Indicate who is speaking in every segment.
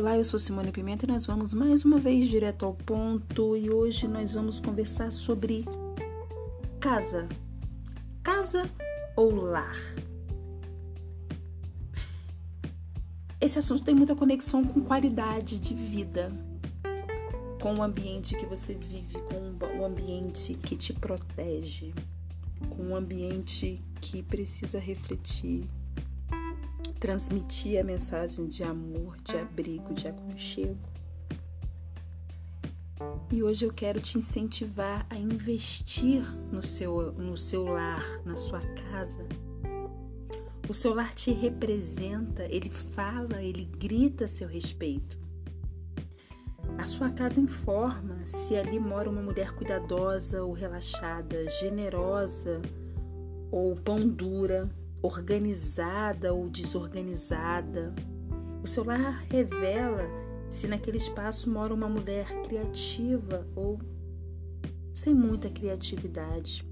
Speaker 1: Olá, eu sou Simone Pimenta e nós vamos mais uma vez direto ao ponto e hoje nós vamos conversar sobre casa. Casa ou lar? Esse assunto tem muita conexão com qualidade de vida, com o ambiente que você vive, com o ambiente que te protege, com o ambiente que precisa refletir transmitir a mensagem de amor, de abrigo, de aconchego. E hoje eu quero te incentivar a investir no seu, no seu lar, na sua casa. O seu lar te representa, ele fala, ele grita a seu respeito. A sua casa informa se ali mora uma mulher cuidadosa ou relaxada, generosa ou pão dura, organizada ou desorganizada. O seu lar revela se naquele espaço mora uma mulher criativa ou sem muita criatividade.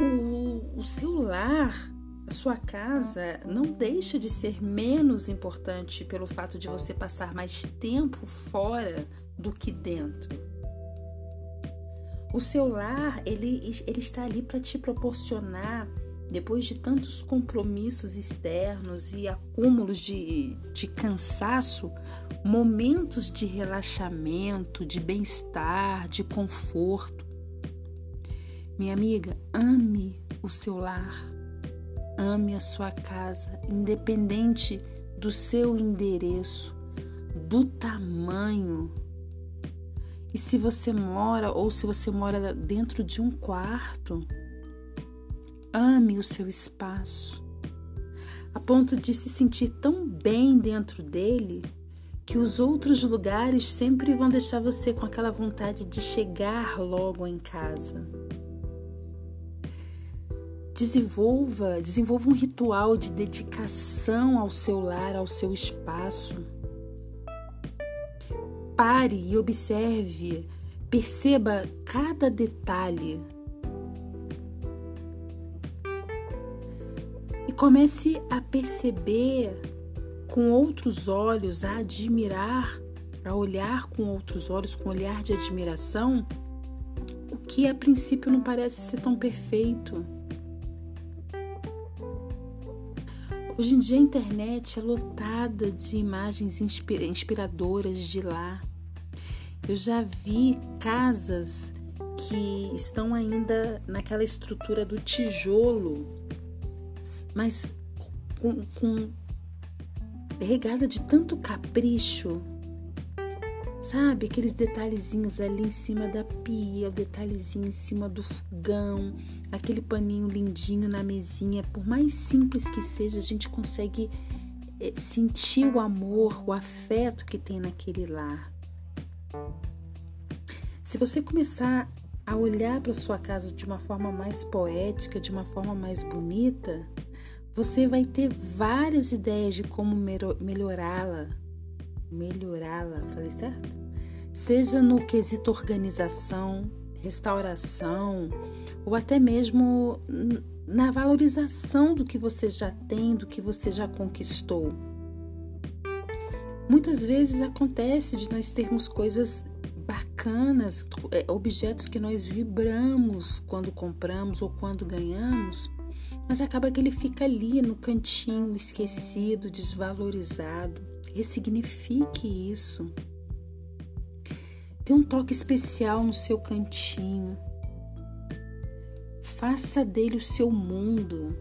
Speaker 1: O, o seu lar, a sua casa, não deixa de ser menos importante pelo fato de você passar mais tempo fora do que dentro. O seu lar, ele, ele está ali para te proporcionar, depois de tantos compromissos externos e acúmulos de, de cansaço, momentos de relaxamento, de bem-estar, de conforto. Minha amiga, ame o seu lar, ame a sua casa, independente do seu endereço, do tamanho e se você mora ou se você mora dentro de um quarto, ame o seu espaço, a ponto de se sentir tão bem dentro dele que os outros lugares sempre vão deixar você com aquela vontade de chegar logo em casa. Desenvolva, desenvolva um ritual de dedicação ao seu lar, ao seu espaço Pare e observe, perceba cada detalhe. E comece a perceber com outros olhos, a admirar, a olhar com outros olhos, com olhar de admiração, o que a princípio não parece ser tão perfeito. Hoje em dia a internet é lotada de imagens inspiradoras de lá. Eu já vi casas que estão ainda naquela estrutura do tijolo, mas com, com regada de tanto capricho, sabe? Aqueles detalhezinhos ali em cima da pia, o detalhezinho em cima do fogão, aquele paninho lindinho na mesinha. Por mais simples que seja, a gente consegue eh, sentir o amor, o afeto que tem naquele lar. Se você começar a olhar para sua casa de uma forma mais poética, de uma forma mais bonita, você vai ter várias ideias de como melhorá-la. Melhorá-la, falei certo? Seja no quesito organização, restauração, ou até mesmo na valorização do que você já tem, do que você já conquistou. Muitas vezes acontece de nós termos coisas bacanas, é, objetos que nós vibramos quando compramos ou quando ganhamos, mas acaba que ele fica ali no cantinho, esquecido, desvalorizado. Ressignifique isso. Dê um toque especial no seu cantinho. Faça dele o seu mundo.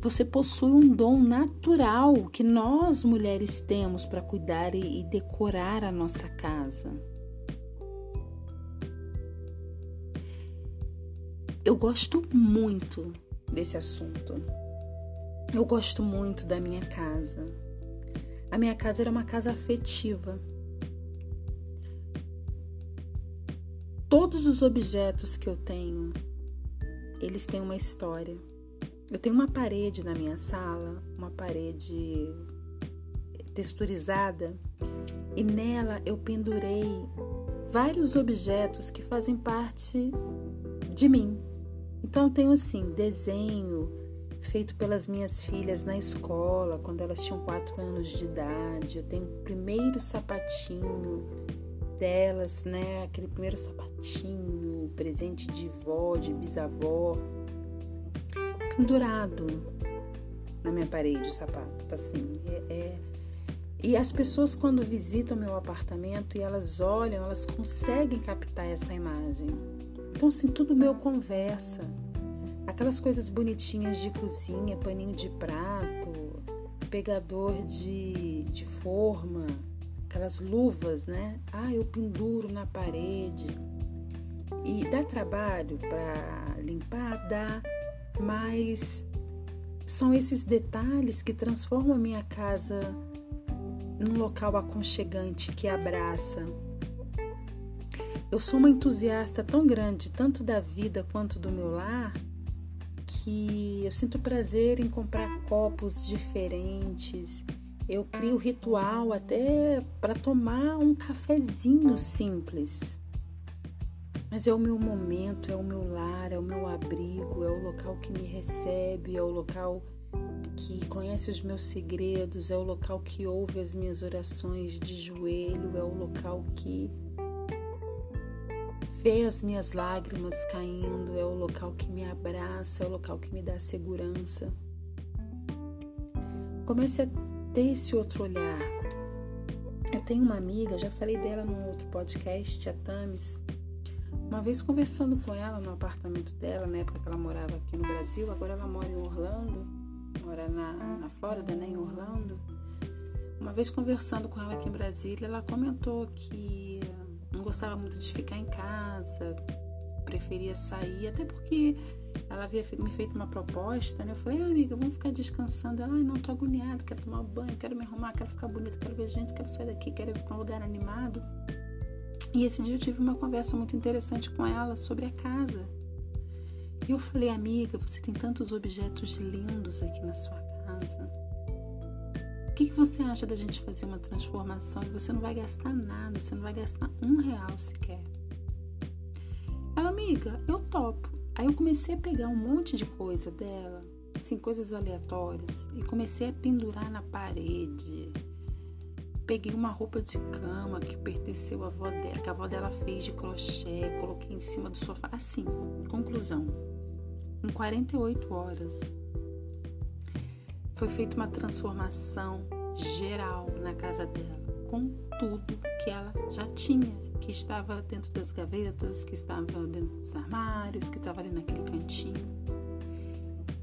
Speaker 1: Você possui um dom natural que nós mulheres temos para cuidar e decorar a nossa casa. Eu gosto muito desse assunto. Eu gosto muito da minha casa. A minha casa era uma casa afetiva. Todos os objetos que eu tenho, eles têm uma história. Eu tenho uma parede na minha sala, uma parede texturizada, e nela eu pendurei vários objetos que fazem parte de mim. Então tenho assim, desenho feito pelas minhas filhas na escola, quando elas tinham quatro anos de idade. Eu tenho o primeiro sapatinho delas, né? Aquele primeiro sapatinho, presente de vó, de bisavó, pendurado na minha parede o sapato, tá assim. É, é... E as pessoas quando visitam meu apartamento e elas olham, elas conseguem captar essa imagem. Então, assim, tudo meu conversa. Aquelas coisas bonitinhas de cozinha, paninho de prato, pegador de, de forma, aquelas luvas, né? Ah, eu penduro na parede. E dá trabalho para limpar? Dá, mas são esses detalhes que transformam a minha casa num local aconchegante que abraça. Eu sou uma entusiasta tão grande, tanto da vida quanto do meu lar, que eu sinto prazer em comprar copos diferentes. Eu crio ritual até para tomar um cafezinho simples. Mas é o meu momento, é o meu lar, é o meu abrigo, é o local que me recebe, é o local que conhece os meus segredos, é o local que ouve as minhas orações de joelho, é o local que vê as minhas lágrimas caindo, é o local que me abraça, é o local que me dá segurança. Comece a ter esse outro olhar. Eu tenho uma amiga, já falei dela num outro podcast, a Tamis. Uma vez conversando com ela no apartamento dela, na época que ela morava aqui no Brasil, agora ela mora em Orlando, mora na, na Flórida, né, em Orlando. Uma vez conversando com ela aqui em Brasília, ela comentou que não gostava muito de ficar em casa, preferia sair, até porque ela havia me feito uma proposta, né? Eu falei, ah, amiga, vamos ficar descansando. Ela, ai, não, tô agoniada, quero tomar banho, quero me arrumar, quero ficar bonita, quero ver gente, quero sair daqui, quero ir para um lugar animado. E esse dia eu tive uma conversa muito interessante com ela sobre a casa. E eu falei, amiga, você tem tantos objetos lindos aqui na sua casa. O que, que você acha da gente fazer uma transformação e você não vai gastar nada, você não vai gastar um real sequer? Ela, amiga, eu topo. Aí eu comecei a pegar um monte de coisa dela, assim, coisas aleatórias, e comecei a pendurar na parede Peguei uma roupa de cama que pertenceu à avó dela, que a avó dela fez de crochê, coloquei em cima do sofá. Assim, conclusão. Em 48 horas foi feita uma transformação geral na casa dela, com tudo que ela já tinha, que estava dentro das gavetas, que estava dentro dos armários, que estava ali naquele cantinho.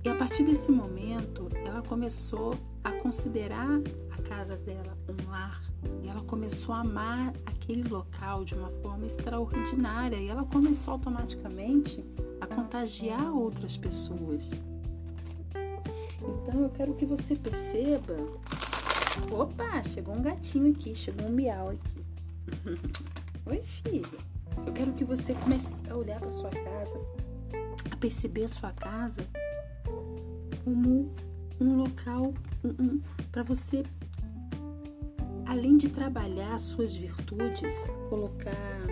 Speaker 1: E a partir desse momento, ela começou a considerar a casa dela um lar. E ela começou a amar aquele local de uma forma extraordinária. E ela começou automaticamente a contagiar outras pessoas. Então eu quero que você perceba. Opa, chegou um gatinho aqui, chegou um miau aqui. Oi, filha. Eu quero que você comece a olhar para sua casa, a perceber a sua casa como um local um, um, para você, além de trabalhar as suas virtudes, colocar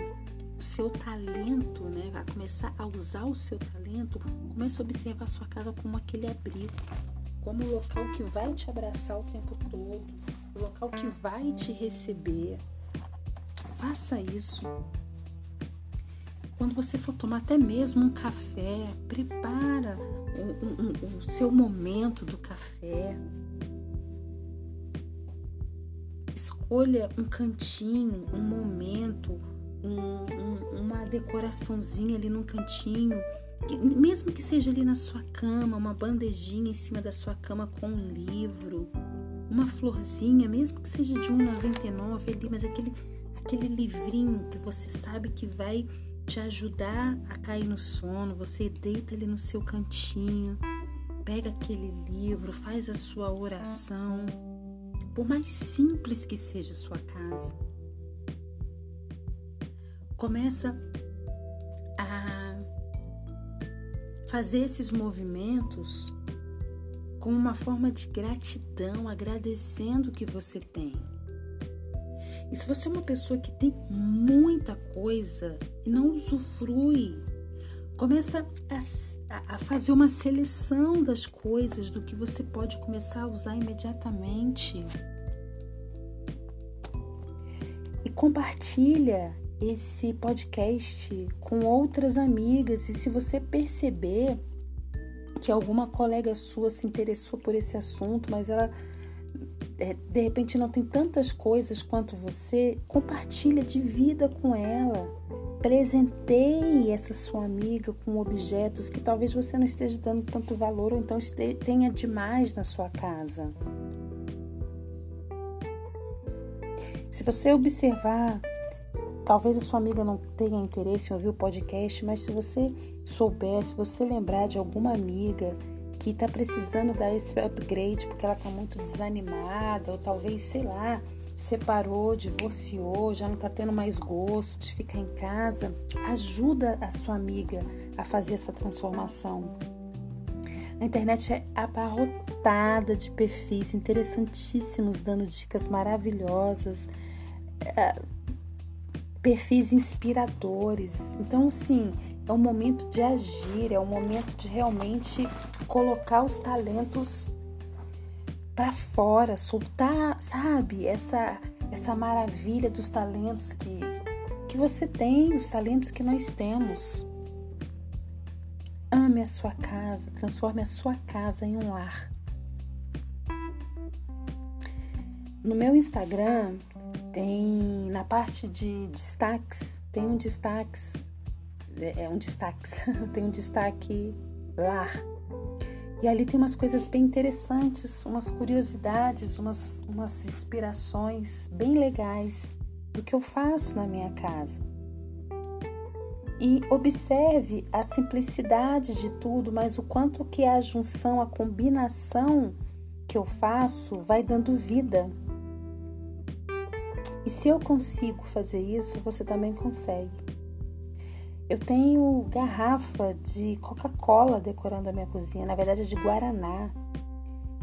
Speaker 1: o seu talento, né? A começar a usar o seu talento, comece a observar a sua casa como aquele abrigo, como o local que vai te abraçar o tempo todo, o local que vai te receber. Faça isso. Quando você for tomar até mesmo um café, prepara o, o, seu momento do café. Escolha um cantinho, um momento, um, um, uma decoraçãozinha ali num cantinho, que, mesmo que seja ali na sua cama, uma bandejinha em cima da sua cama com um livro, uma florzinha, mesmo que seja de 1,99 ali, mas aquele, aquele livrinho que você sabe que vai te ajudar a cair no sono, você deita ali no seu cantinho, pega aquele livro, faz a sua oração, por mais simples que seja a sua casa. Começa a fazer esses movimentos com uma forma de gratidão, agradecendo o que você tem. E se você é uma pessoa que tem muita coisa e não usufrui, começa a, a, fazer uma seleção das coisas, do que você pode começar a usar imediatamente. E compartilha esse podcast com outras amigas. E se você perceber que alguma colega sua se interessou por esse assunto, mas ela é, de repente não tem tantas coisas quanto você, compartilha, divida com ela. Presenteie essa sua amiga com objetos que talvez você não esteja dando tanto valor ou então tenha demais na sua casa. Se você observar, talvez a sua amiga não tenha interesse em ouvir o podcast, mas se você souber, se você lembrar de alguma amiga que está precisando dar esse upgrade porque ela está muito desanimada, ou talvez, sei lá, separou, divorciou, já não está tendo mais gosto de ficar em casa, ajuda a sua amiga a fazer essa transformação. A internet é abarrotada de perfis interessantíssimos, dando dicas maravilhosas, é, perfis inspiradores. Então, assim, é o momento de agir, é o momento de realmente colocar os talentos para fora, soltar, sabe, essa essa maravilha dos talentos que que você tem, os talentos que nós temos. Ame a sua casa, transforme a sua casa em um lar. No meu Instagram tem na parte de destaques, tem um destaques, é, é um destaque, tem um destaque lar e ali tem umas coisas bem interessantes, umas curiosidades, umas, umas inspirações bem legais do que eu faço na minha casa. E observe a simplicidade de tudo, mas o quanto que a junção, a combinação que eu faço vai dando vida. E se eu consigo fazer isso, você também consegue. Eu tenho garrafa de Coca-Cola decorando a minha cozinha, na verdade é de Guaraná.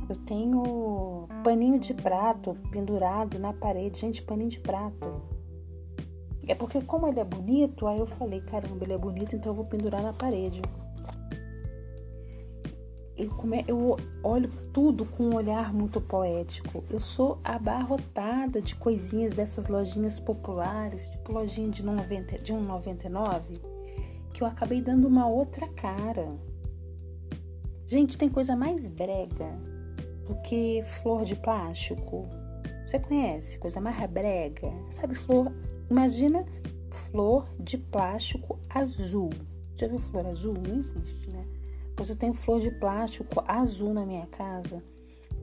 Speaker 1: Eu tenho paninho de prato pendurado na parede. Gente, paninho de prato. É porque como ele é bonito, aí eu falei, caramba, ele é bonito, então eu vou pendurar na parede. Eu, olho tudo com um olhar muito poético. Eu sou abarrotada de coisinhas dessas lojinhas populares, tipo lojinha de 1,99. De 1,99 que eu acabei dando uma outra cara. Gente, tem coisa mais brega do que flor de plástico. Você conhece? Coisa mais brega. Sabe flor? Imagina flor de plástico azul. Já viu flor azul? Não existe, né? Pois eu tenho flor de plástico azul na minha casa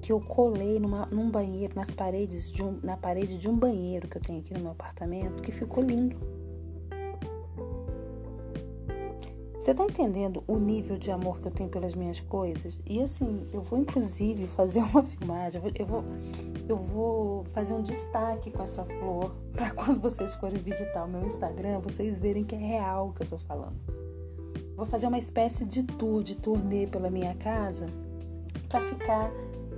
Speaker 1: que eu colei numa, num banheiro, nas paredes de um, na parede de um banheiro que eu tenho aqui no meu apartamento, que ficou lindo. Você tá entendendo o nível de amor que eu tenho pelas minhas coisas? E assim, eu vou inclusive fazer uma filmagem, eu vou, eu vou fazer um destaque com essa flor para quando vocês forem visitar o meu Instagram, vocês verem que é real o que eu tô falando. Vou fazer uma espécie de tour, de turnê pela minha casa, para ficar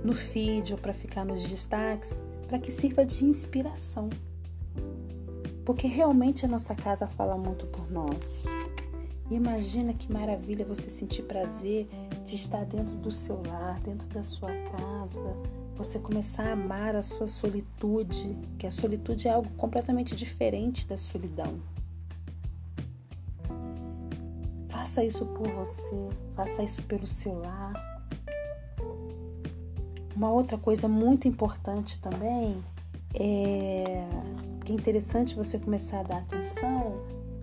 Speaker 1: no feed ou para ficar nos destaques, para que sirva de inspiração. Porque realmente a nossa casa fala muito por nós. Imagina que maravilha você sentir prazer de estar dentro do seu lar, dentro da sua casa, você começar a amar a sua solitude, que a solitude é algo completamente diferente da solidão. Faça isso por você, faça isso pelo seu lar. Uma outra coisa muito importante também é que é interessante você começar a dar atenção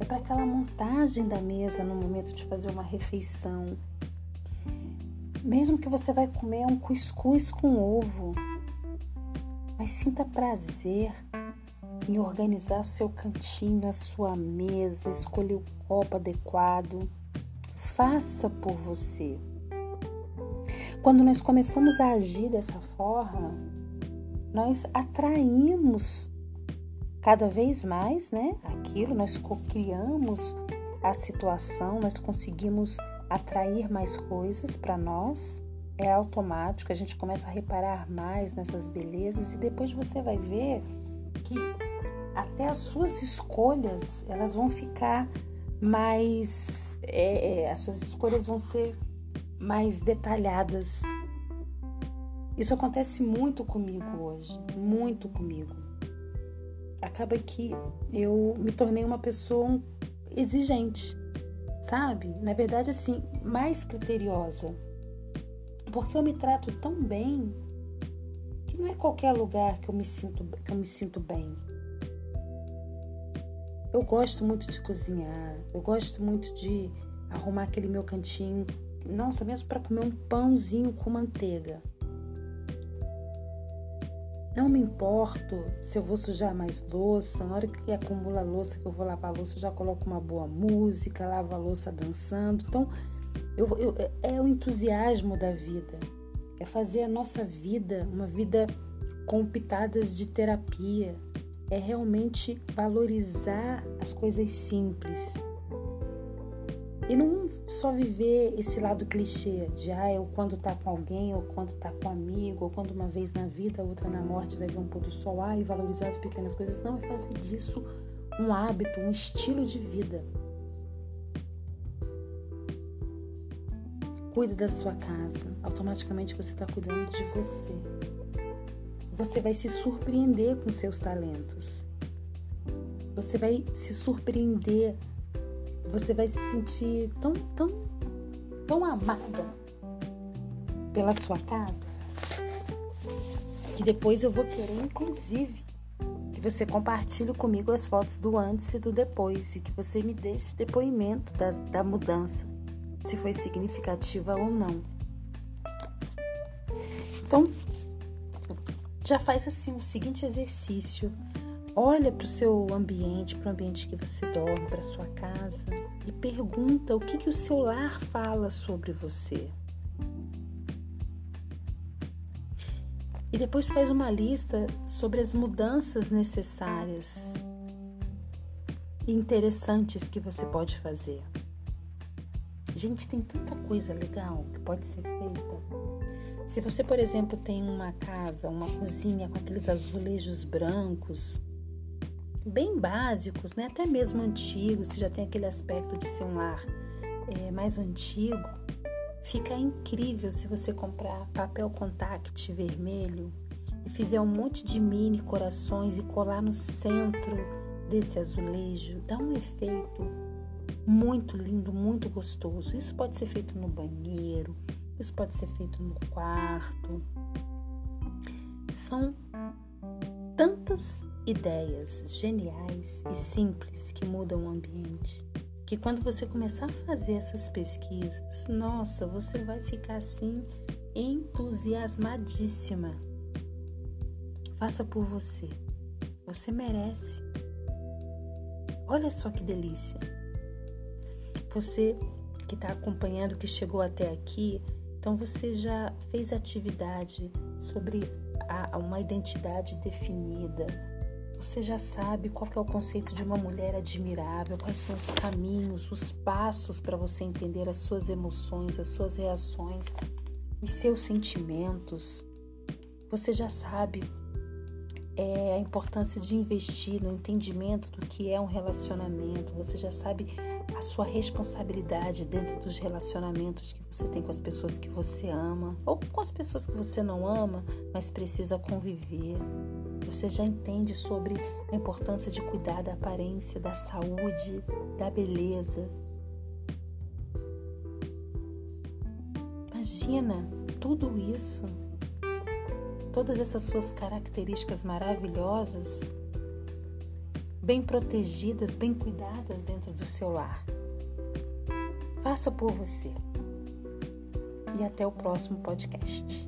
Speaker 1: para aquela montagem da mesa no momento de fazer uma refeição. Mesmo que você vai comer um cuscuz com ovo, mas sinta prazer em organizar o seu cantinho, a sua mesa, escolher o copo adequado. Faça por você. Quando nós começamos a agir dessa forma, nós atraímos cada vez mais, né? Aquilo, nós criamos a situação, nós conseguimos atrair mais coisas para nós. É automático, a gente começa a reparar mais nessas belezas e depois você vai ver que até as suas escolhas elas vão ficar mais é, é, as suas escolhas vão ser mais detalhadas. Isso acontece muito comigo hoje, muito comigo. Acaba que eu me tornei uma pessoa exigente, sabe? Na verdade, assim, mais criteriosa. Porque eu me trato tão bem que não é qualquer lugar que eu me sinto, que eu me sinto bem. Eu gosto muito de cozinhar, eu gosto muito de arrumar aquele meu cantinho, nossa, mesmo para comer um pãozinho com manteiga. Não me importo se eu vou sujar mais louça, na hora que acumula louça, que eu vou lavar louça, eu já coloco uma boa música, lavo a louça dançando. Então, eu, eu, é o entusiasmo da vida, é fazer a nossa vida uma vida com pitadas de terapia, é realmente valorizar as coisas simples. E não só viver esse lado clichê de ah, eu quando tá com alguém, ou quando tá com um amigo, ou quando uma vez na vida, outra na morte vai ver um pôr do sol, ah, e valorizar as pequenas coisas. Não, é fazer disso um hábito, um estilo de vida. Cuide da sua casa. Automaticamente você está cuidando de você você vai se surpreender com seus talentos. Você vai se surpreender. Você vai se sentir tão, tão, tão amada pela sua casa que depois eu vou querer, inclusive, que você compartilhe comigo as fotos do antes e do depois e que você me dê esse depoimento da, da mudança, se foi significativa ou não. Então, já faz assim o seguinte exercício. Olha para o seu ambiente, para o ambiente que você dorme, para sua casa e pergunta o que, que o seu lar fala sobre você. E depois faz uma lista sobre as mudanças necessárias e interessantes que você pode fazer. Gente, tem tanta coisa legal que pode ser feita. Se você, por exemplo, tem uma casa, uma cozinha com aqueles azulejos brancos, bem básicos, né? até mesmo antigos, se já tem aquele aspecto de ser um lar é, mais antigo, fica incrível se você comprar papel contact vermelho e fizer um monte de mini corações e colar no centro desse azulejo. Dá um efeito muito lindo, muito gostoso. Isso pode ser feito no banheiro, isso pode ser feito no quarto. São tantas ideias geniais e simples que mudam o ambiente que quando você começar a fazer essas pesquisas, nossa, você vai ficar assim entusiasmadíssima. Faça por você. Você merece. Olha só que delícia. Você que está acompanhando, que chegou até aqui, então você já fez atividade sobre a, uma identidade definida. Você já sabe qual é o conceito de uma mulher admirável, quais são os caminhos, os passos para você entender as suas emoções, as suas reações, os seus sentimentos. Você já sabe é, a importância de investir no entendimento do que é um relacionamento. Você já sabe a sua responsabilidade dentro dos relacionamentos que você tem com as pessoas que você ama ou com as pessoas que você não ama, mas precisa conviver. Você já entende sobre a importância de cuidar da aparência, da saúde, da beleza. Imagina tudo isso, todas essas suas características maravilhosas bem protegidas, bem cuidadas dentro do seu lar. Faça por você. E até o próximo podcast.